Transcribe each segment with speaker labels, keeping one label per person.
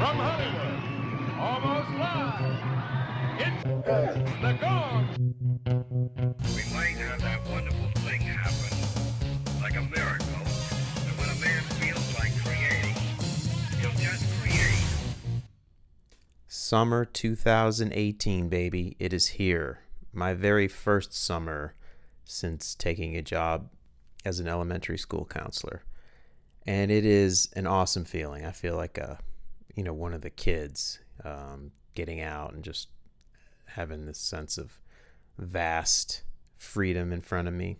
Speaker 1: From Hollywood, almost live, it's the Gong
Speaker 2: We might have that wonderful thing happen, like a miracle. And when a man feels like creating, he'll just create.
Speaker 3: Summer 2018, baby. It is here. My very first summer since taking a job as an elementary school counselor. And it is an awesome feeling. I feel like a, you know, one of the kids um, getting out and just having this sense of vast freedom in front of me.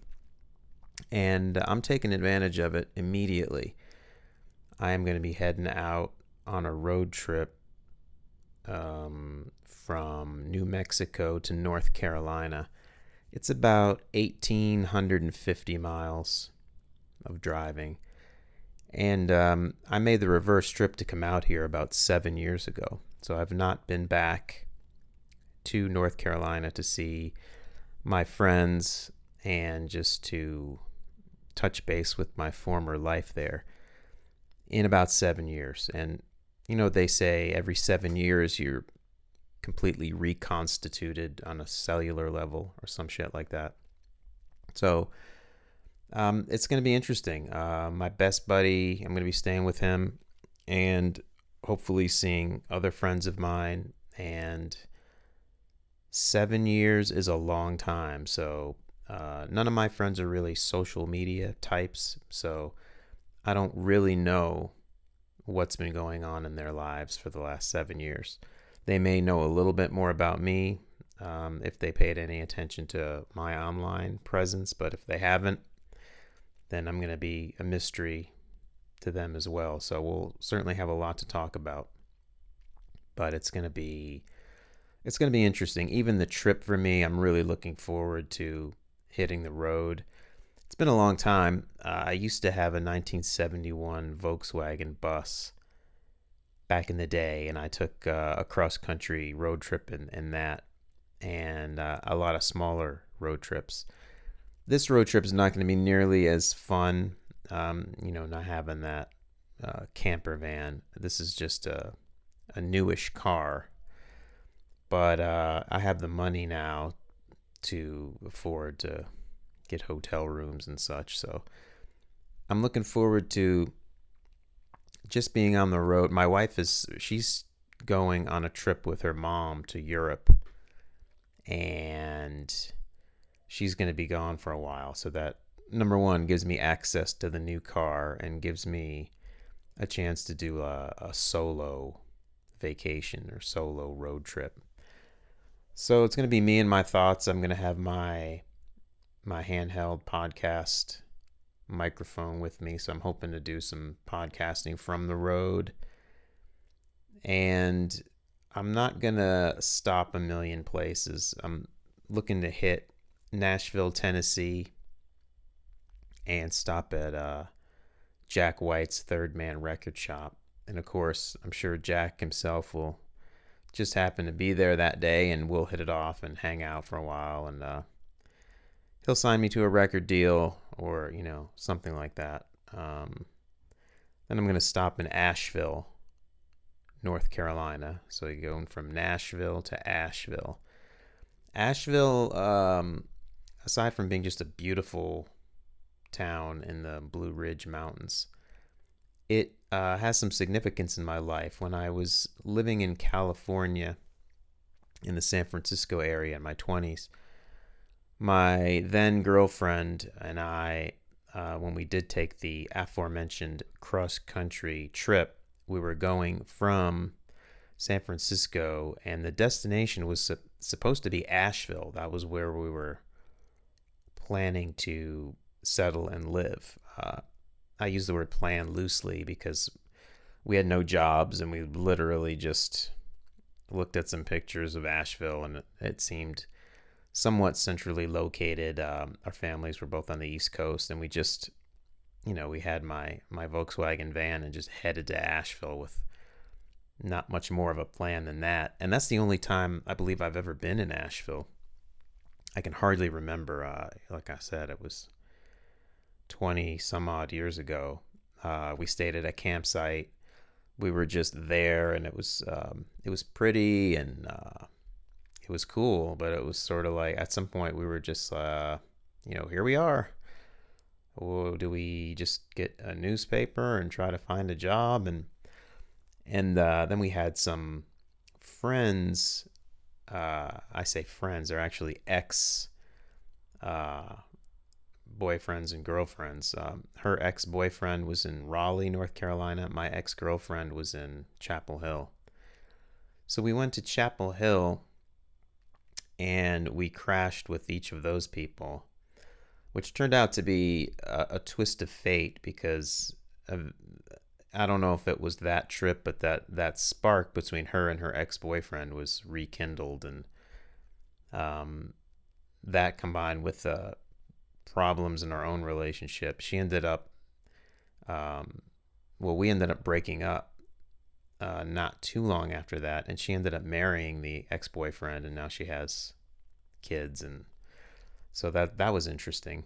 Speaker 3: And I'm taking advantage of it immediately. I am going to be heading out on a road trip um, from New Mexico to North Carolina. It's about 1,850 miles of driving. And um, I made the reverse trip to come out here about seven years ago. So I've not been back to North Carolina to see my friends and just to touch base with my former life there in about seven years. And you know, they say every seven years you're completely reconstituted on a cellular level or some shit like that. So um, it's going to be interesting. Uh, my best buddy, I'm going to be staying with him and hopefully seeing other friends of mine. And seven years is a long time. So uh, none of my friends are really social media types. So I don't really know what's been going on in their lives for the last seven years. They may know a little bit more about me um, if they paid any attention to my online presence, but if they haven't, then I'm going to be a mystery to them as well. So we'll certainly have a lot to talk about. But it's going to be it's going to be interesting. Even the trip for me, I'm really looking forward to hitting the road. It's been a long time. Uh, I used to have a 1971 Volkswagen bus back in the day, and I took uh, a cross country road trip in, in that and uh, a lot of smaller road trips. This road trip is not going to be nearly as fun, um, you know, not having that uh, camper van. This is just a, a newish car, but uh, I have the money now to afford to get hotel rooms and such. So I'm looking forward to just being on the road. My wife is she's going on a trip with her mom to Europe and she's going to be gone for a while so that number 1 gives me access to the new car and gives me a chance to do a, a solo vacation or solo road trip. So it's going to be me and my thoughts. I'm going to have my my handheld podcast microphone with me, so I'm hoping to do some podcasting from the road. And I'm not going to stop a million places. I'm looking to hit Nashville, Tennessee and stop at uh, Jack White's Third Man Record Shop. And of course, I'm sure Jack himself will just happen to be there that day and we'll hit it off and hang out for a while and uh, he'll sign me to a record deal or you know something like that. Um, then I'm gonna stop in Asheville, North Carolina. So you're going from Nashville to Asheville. Asheville, um, aside from being just a beautiful town in the Blue Ridge Mountains, it uh, has some significance in my life. When I was living in California, in the San Francisco area in my 20s, my then girlfriend and I, uh, when we did take the aforementioned cross country trip, we were going from San Francisco, and the destination was su- supposed to be Asheville. That was where we were planning to settle and live. Uh, I use the word plan loosely because we had no jobs and we literally just looked at some pictures of Asheville and it, seemed somewhat centrally located. Um, our families were both on the East Coast, and we just, you know, we had my my Volkswagen van and just headed to Asheville with not much more of a plan than that. And that's the only time I believe I've ever been in Asheville. I can hardly remember. Uh, like I said, it was twenty some odd years ago. Uh, we stayed at a campsite we were just there, and it was um, it was pretty and uh, it was cool, but it was sort of like at some point we were just uh, you know here we are. Well, do we just get a newspaper and try to find a job and and uh, then we had some friends. Uh, I say friends; they're actually ex uh, boyfriends and girlfriends. Um, her ex boyfriend was in Raleigh, North Carolina. My ex girlfriend was in Chapel Hill. So we went to Chapel Hill and we crashed with each of those people, which turned out to be a, a twist of fate because I don't know if it was that trip, but that, that spark between her and her ex boyfriend was rekindled. And um, that combined with the problems in our own relationship, she ended up, um, well, we ended up breaking up uh, not too long after that, and she ended up marrying the ex boyfriend, and now she has kids, and so that that was interesting.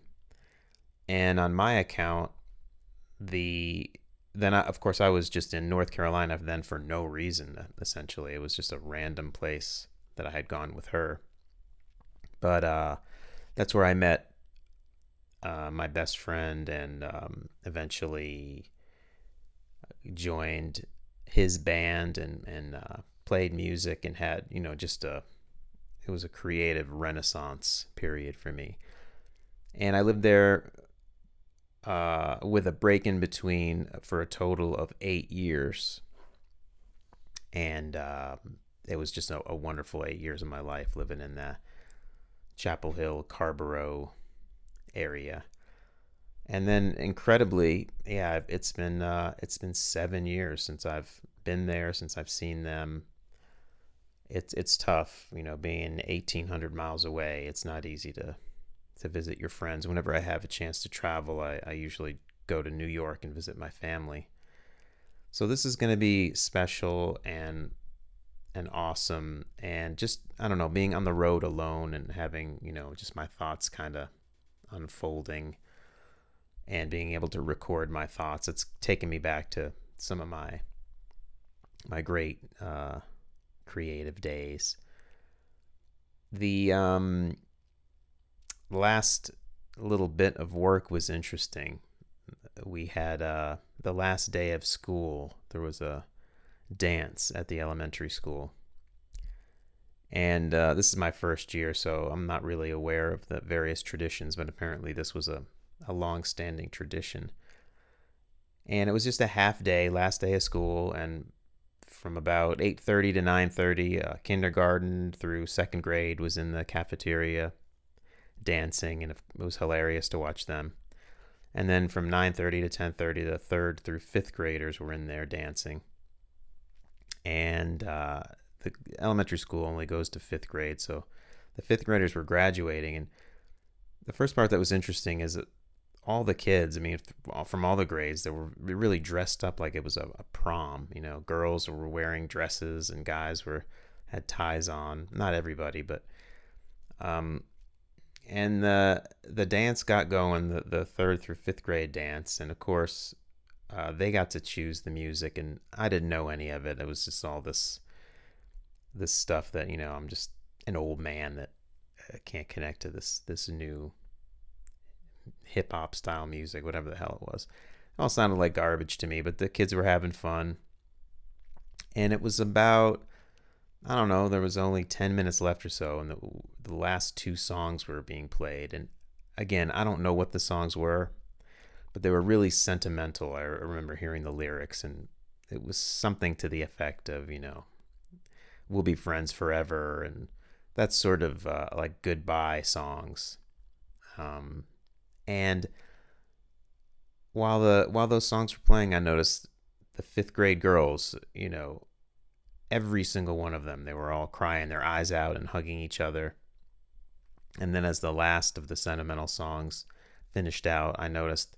Speaker 3: And on my account, the then I, of course I was just in North Carolina then for no reason essentially. It was just a random place that I had gone with her. But uh, that's where I met uh, my best friend and um, eventually joined his band and and uh, played music and had you know just a it was a creative renaissance period for me and i lived there uh, with a break in between for a total of eight years and uh, it was just a, a, wonderful eight years of my life living in the chapel hill carrboro area and then incredibly, yeah, it's been uh, it's been seven years since I've been there, since I've seen them. It's it's tough, you know, being eighteen hundred miles away. It's not easy to to visit your friends. Whenever I have a chance to travel, I, I usually go to New York and visit my family. So this is going to be special and and awesome and just I don't know, being on the road alone and having, you know, just my thoughts kind of unfolding and being able to record my thoughts. It's taken me back to some of my my great uh, creative days. The um, last little bit of work was interesting. We had uh, the last day of school. There was a dance at the elementary school. And uh, this is my first year, so I'm not really aware of the various traditions, but apparently this was a a long-standing tradition. And it was just a half day, last day of school, and from about 8:30 to 9:30, uh, kindergarten through second grade was in the cafeteria dancing, and it was hilarious to watch them. And then from 9:30 to 10:30, the third through fifth graders were in there dancing. And uh, the elementary school only goes to fifth grade, so the fifth graders were graduating. And the first part that was interesting is that all the kids, I mean, from all the grades, they were really dressed up like it was a, a, prom. You know, girls were wearing dresses and guys were had ties on. Not everybody, but um, and the the dance got going, the the third through fifth grade dance, and of course, uh, they got to choose the music, and I didn't know any of it. It was just all this this stuff that you know I'm just an old man that uh, can't connect to this this new hip hop style music, whatever the hell it was. It all sounded like garbage to me, but the kids were having fun. And it was about, I don't know, there was only 10 minutes left or so, and the, the last two songs were being played. And again, I don't know what the songs were, but they were really sentimental. I remember hearing the lyrics, and it was something to the effect of, you know, we'll be friends forever, and that's sort of uh, like goodbye songs. Um, and while the while those songs were playing, I noticed the fifth grade girls, you know, every single one of them, they were all crying their eyes out and hugging each other. And then as the last of the sentimental songs finished out, I noticed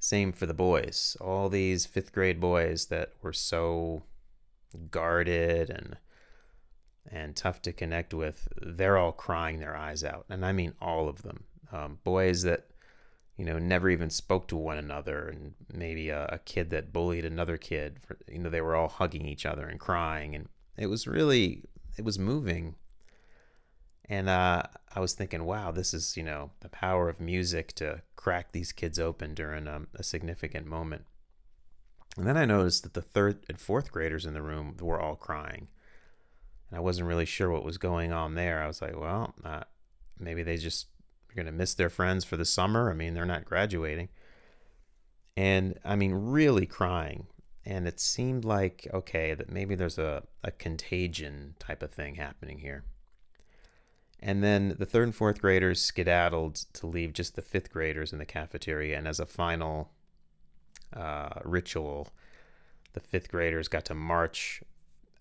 Speaker 3: same for the boys. All these fifth grade boys that were so guarded and and tough to connect with, they're all crying their eyes out. And I mean all of them. Um, boys that you know, never even spoke to one another, and maybe a, a kid that bullied another kid. For, you know, they were all hugging each other and crying, and it was really, it was moving. And uh, I was thinking, wow, this is, you know, the power of music to crack these kids open during um, a significant moment. And then I noticed that the third and fourth graders in the room were all crying. And I wasn't really sure what was going on there. I was like, well, uh, maybe they just are going to miss their friends for the summer. I mean, they're not graduating. And I mean, really crying. And it seemed like, okay, that maybe there's a, a contagion type of thing happening here. And then the third and fourth graders skedaddled to leave just the fifth graders in the cafeteria. And as a final uh, ritual, the fifth graders got to march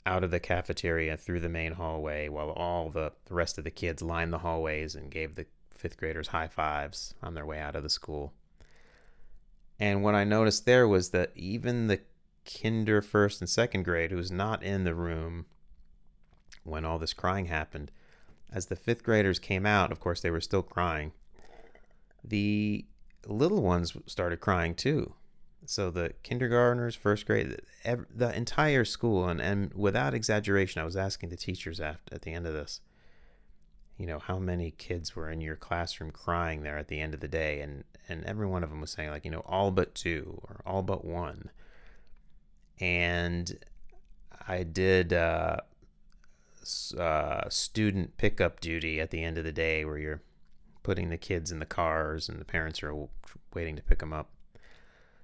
Speaker 3: out of the cafeteria through the main hallway while all the, the rest of the kids lined the hallways and gave the fifth graders high fives on their way out of the school. And what I noticed there was that even the kinder first and second grade, who was not in the room when all this crying happened, as the fifth graders came out, of course, they were still crying. The little ones started crying too. So the kindergartners, first grade, the entire school, and, and without exaggeration, I was asking the teachers after, at the end of this, you know, how many kids were in your classroom crying there at the end of the day, and and every one of them was saying like, you know, all but two or all but one. And I did uh, uh, student pickup duty at the end of the day, where you're putting the kids in the cars and the parents are waiting to pick them up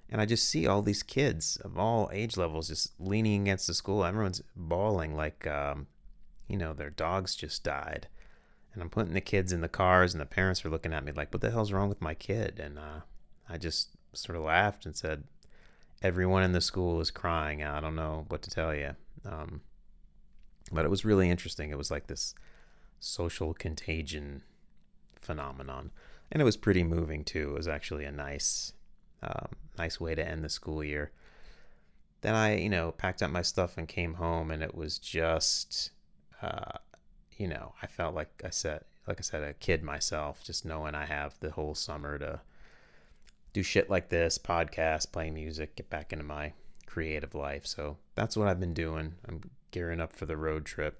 Speaker 3: and I just see all these kids of all age levels just leaning against the school. Everyone's bawling like, um, you know, their dogs just died. And I'm putting the kids in the cars, and the parents are looking at me like, "What the hell's wrong with my kid?" And uh, I just sort of laughed and said, "Everyone in the school is crying. I don't know what to tell you." Um, but it was really interesting. It was like this social contagion phenomenon, and it was pretty moving too. It was actually a nice um, nice way to end the school year. Then I, you know, packed up my stuff and came home, and it was just, uh, you know, I felt like I said, like I said, a kid myself, just knowing I have the whole summer to do shit like this, podcast, play music, get back into my creative life. So that's what I've been doing. I'm gearing up for the road trip,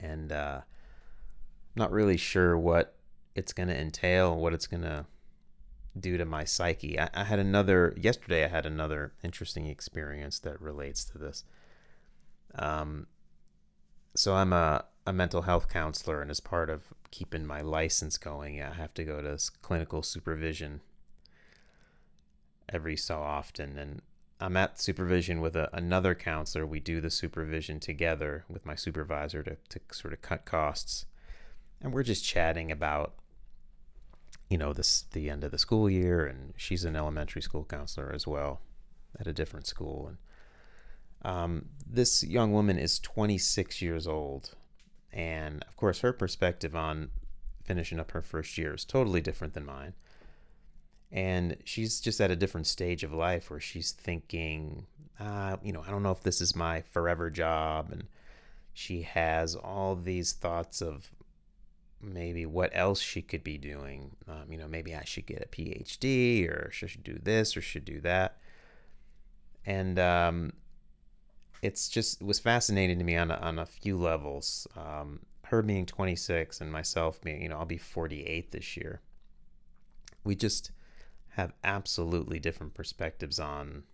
Speaker 3: and uh, not really sure what it's to entail, what it's to do to my psyche. I, I, had another yesterday. I had another interesting experience that relates to this. Um, so I'm a a mental health counselor, and as part of keeping my license going, I have to go to clinical supervision every so often, and I'm at supervision with a, another counselor. We do the supervision together with my supervisor to, to sort of cut costs. And we're just chatting about you know this the end of the school year and she's an elementary school counselor as well at a different school and um, this young woman is 26 years old and of course her perspective on finishing up her first year is totally different than mine and she's just at a different stage of life where she's thinking uh, you know i don't know if this is my forever job and she has all these thoughts of maybe what else she could be doing. Um, you know, maybe I should get a PhD or she should do this or should do that. And um, it's just it was fascinating to me on a, on a few levels. Um, her being 26 and myself being, you know, I'll be 48 this year. We just have absolutely different perspectives on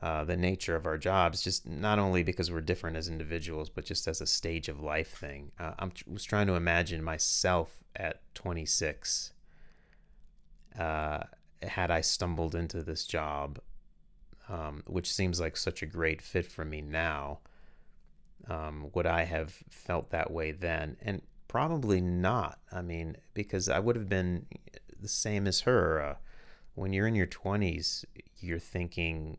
Speaker 3: uh, the nature of our jobs, just not only because we're different as individuals, but just as a stage of life thing. Uh, I was trying to imagine myself at 26. Uh, had I stumbled into this job, um, which seems like such a great fit for me now, um, would I have felt that way then? And probably not. I mean, because I would have been the same as her. Uh, when you're in your 20s, you're thinking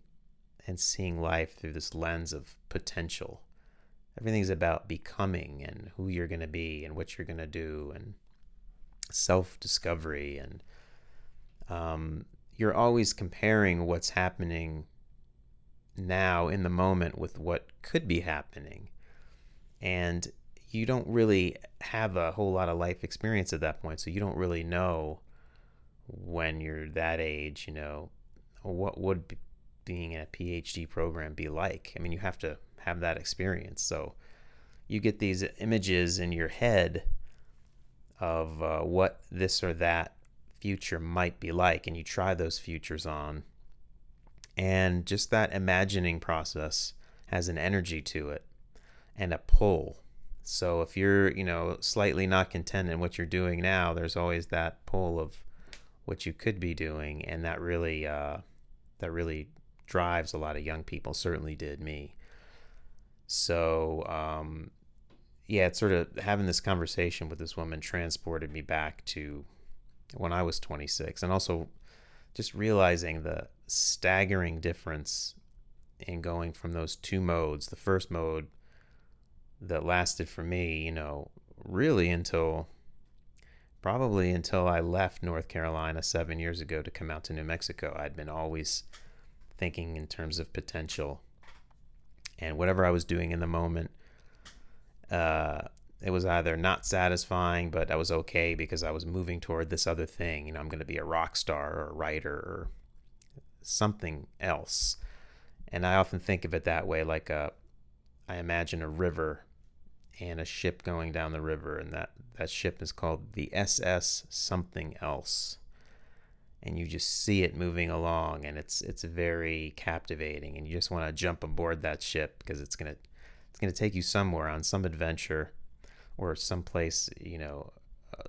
Speaker 3: and seeing life through this lens of potential. Everything's about becoming and who you're going to be and what you're going to do and self discovery. And um, you're always comparing what's happening now in the moment with what could be happening. And you don't really have a whole lot of life experience at that point. So you don't really know when you're that age, you know, what would be, being in a PhD program be like? I mean, you have to have that experience. So you get these images in your head of uh, what this or that future might be like, and you try those futures on. And just that imagining process has an energy to it and a pull. So if you're, you know, slightly not content in what you're doing now, there's always that pull of what you could be doing, and that really, uh, that really drives a lot of young people. Certainly did me. So um, yeah, it's sort of having this conversation with this woman transported me back to when I was 26, and also just realizing the staggering difference in going from those two modes. The first mode that lasted for me, you know, really until probably until I left North Carolina seven years ago to come out to New Mexico. I'd been always thinking in terms of potential. And whatever I was doing in the moment, uh, it was either not satisfying, but I was okay because I was moving toward this other thing. You know, I'm going to be a rock star or a writer or something else. And I often think of it that way, like a, I imagine a river and a ship going down the river, and that that ship is called the SS something else. And you just see it moving along, and it's it's very captivating, and you just want to jump aboard that ship because it's gonna it's gonna take you somewhere on some adventure, or some place you know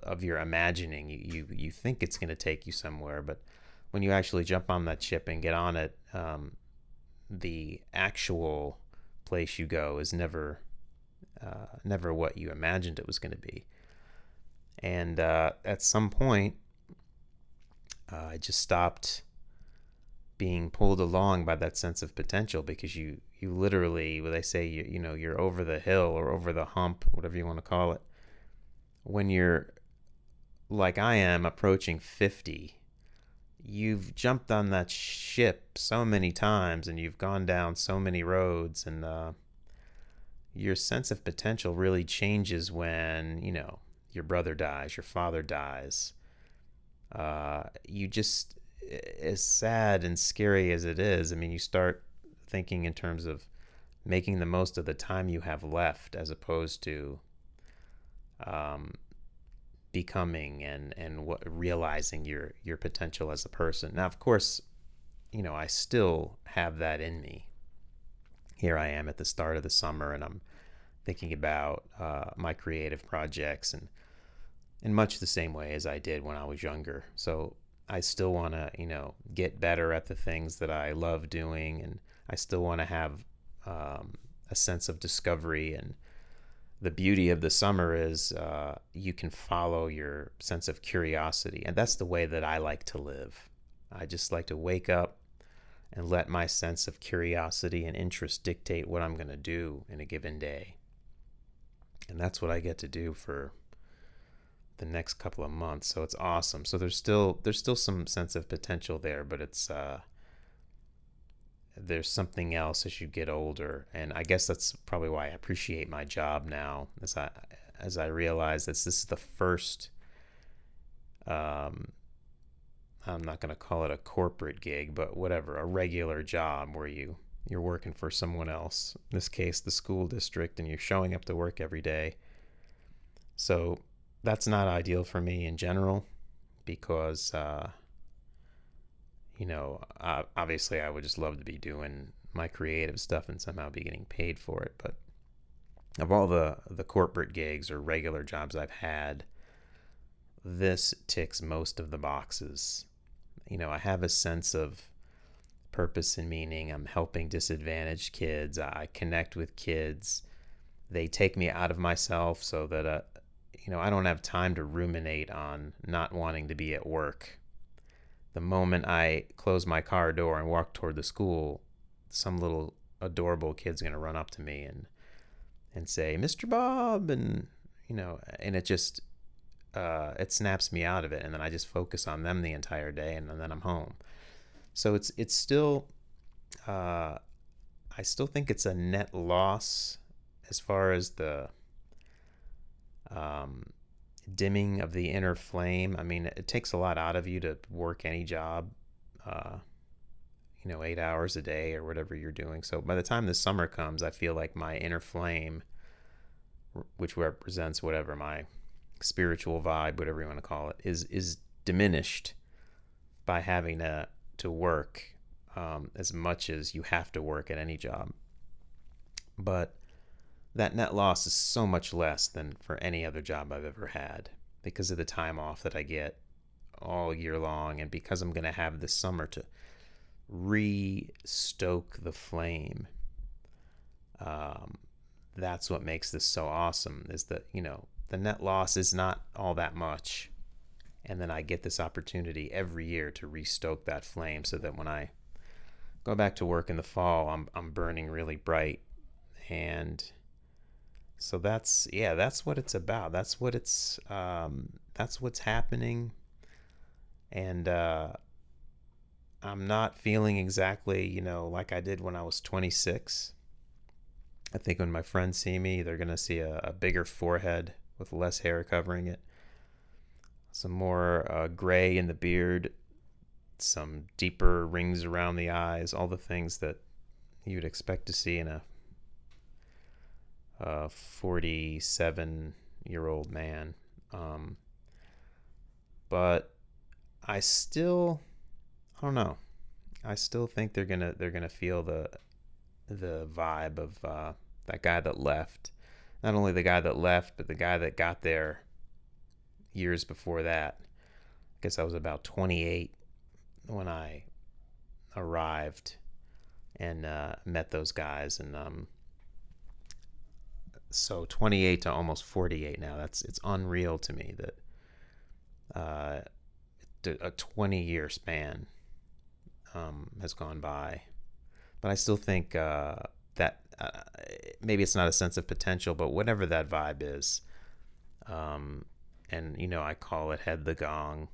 Speaker 3: of your imagining. You you you think it's gonna take you somewhere, but when you actually jump on that ship and get on it, um, the actual place you go is never uh, never what you imagined it was going to be. And uh, at some point, uh, I just stopped being pulled along by that sense of potential because you you literally, when they say you you know you're over the hill or over the hump, whatever you want to call it, when you're like I am approaching fifty. You've jumped on that ship so many times, and you've gone down so many roads, and uh, your sense of potential really changes when you know your brother dies, your father dies. Uh, you just, as sad and scary as it is, I mean, you start thinking in terms of making the most of the time you have left, as opposed to um, becoming and and what realizing your your potential as a person. Now, of course, you know, I still have that in me here I am at the start of the summer and I'm thinking about uh, my creative projects and in much the same way as I did when I was younger. So I still want to, you know, get better at the things that I love doing, and I still want to have um, a sense of discovery. And the beauty of the summer is uh, you can follow your sense of curiosity, and that's the way that I like to live. I just like to wake up and let my sense of curiosity and interest dictate what I'm going to do in a given day. And that's what I get to do for the next couple of months. So it's awesome. So there's still there's still some sense of potential there, but it's uh there's something else as you get older. And I guess that's probably why I appreciate my job now as I as I realize that this is the first um I'm not going to call it a corporate gig, but whatever, a regular job where you you're working for someone else. In this case, the school district, and you're showing up to work every day. So that's not ideal for me in general because, uh, you know, uh, obviously I would just love to be doing my creative stuff and somehow be getting paid for it. But of all the, the corporate gigs or regular jobs I've had, this ticks most of the boxes you know, I have a sense of purpose and meaning. I'm helping disadvantaged kids. I connect with kids. They take me out of myself so that, uh, you know, I don't have time to ruminate on not wanting to be at work. The moment I close my car door and walk toward the school, some little adorable kid's going to run up to me and and say, "Mr. Bob," and you know, and it just uh, it snaps me out of it, and then I just focus on them the entire day, and, then I'm home. So it's it's still, uh, I still think it's a net loss as far as the, um, dimming of the inner flame. I mean, it takes a lot out of you to work any job, uh, you know, eight hours a day or whatever you're doing. So by the time the summer comes, I feel like my inner flame, which represents whatever my spiritual vibe, whatever you want to call it, is is diminished by having to to work um, as much as you have to work at any job. But that net loss is so much less than for any other job I've ever had because of the time off that I get all year long and because I'm going to have this summer to re stoke the flame. Um, that's what makes this so awesome is that, you know, the net loss is not all that much. And then I get this opportunity every year to restoke that flame so that when I go back to work in the fall, I'm, I'm burning really bright. And so that's, yeah, that's what it's about. That's what it's, um, that's what's happening. And, uh, I'm not feeling exactly, you know, like I did when I was 26. I think when my friends see me, they're going to see a, a, bigger forehead with less hair covering it, some more uh, gray in the beard, some deeper rings around the eyes, all the things that you would expect to see in a 47 year old man. Um, but I still, I don't know. I still think they're gonna they're gonna feel the the vibe of uh, that guy that left. Not only the guy that left, but the guy that got there years before that. I guess I was about 28 when I arrived and uh, met those guys, and um, so 28 to almost 48 now. That's it's unreal to me that uh, a 20 year span um, has gone by, but I still think uh, that uh, maybe it's not a sense of potential, but whatever that vibe is, um, and you know I call it head the gong,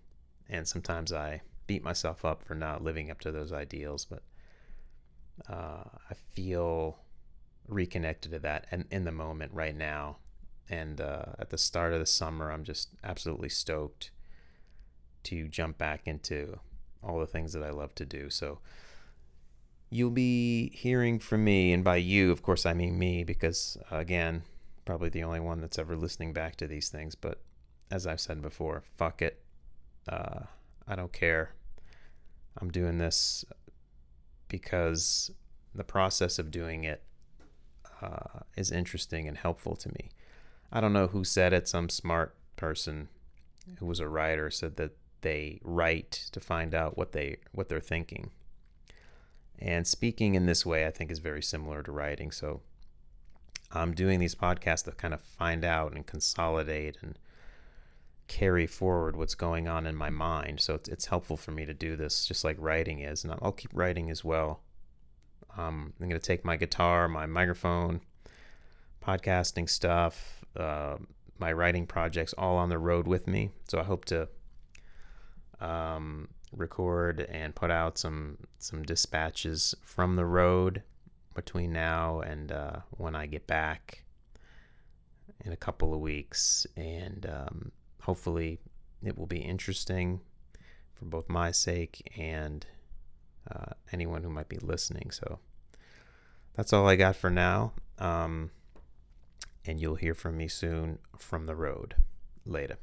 Speaker 3: and sometimes I beat myself up for not living up to those ideals, but uh, I feel reconnected to that and in the moment right now. And uh, at the start of the summer, I'm just absolutely stoked to jump back into all the things that I love to do. So you'll be hearing from me, and by you, of course, I mean me, because again, probably the only one that's ever listening back to these things. But as I've said before, fuck it. Uh, I don't care. I'm doing this because the process of doing it uh, is interesting and helpful to me. I don't know who said it. Some smart person who was a writer said that they write to find out what they what they're thinking. And speaking in this way, I think, is very similar to writing. So I'm doing these podcasts to kind of find out and consolidate and carry forward what's going on in my mind. So it's, it's helpful for me to do this, just like writing is. And I'll keep writing as well. Um, I'm going to take my guitar, my microphone, podcasting stuff, uh, my writing projects all on the road with me. So I hope to um, record and put out some some dispatches from the road between now and uh, when I get back in a couple of weeks. And um, hopefully it will be interesting for both my sake and uh, anyone who might be listening. So that's all I got for now. Um, and you'll hear from me soon from the road. Later.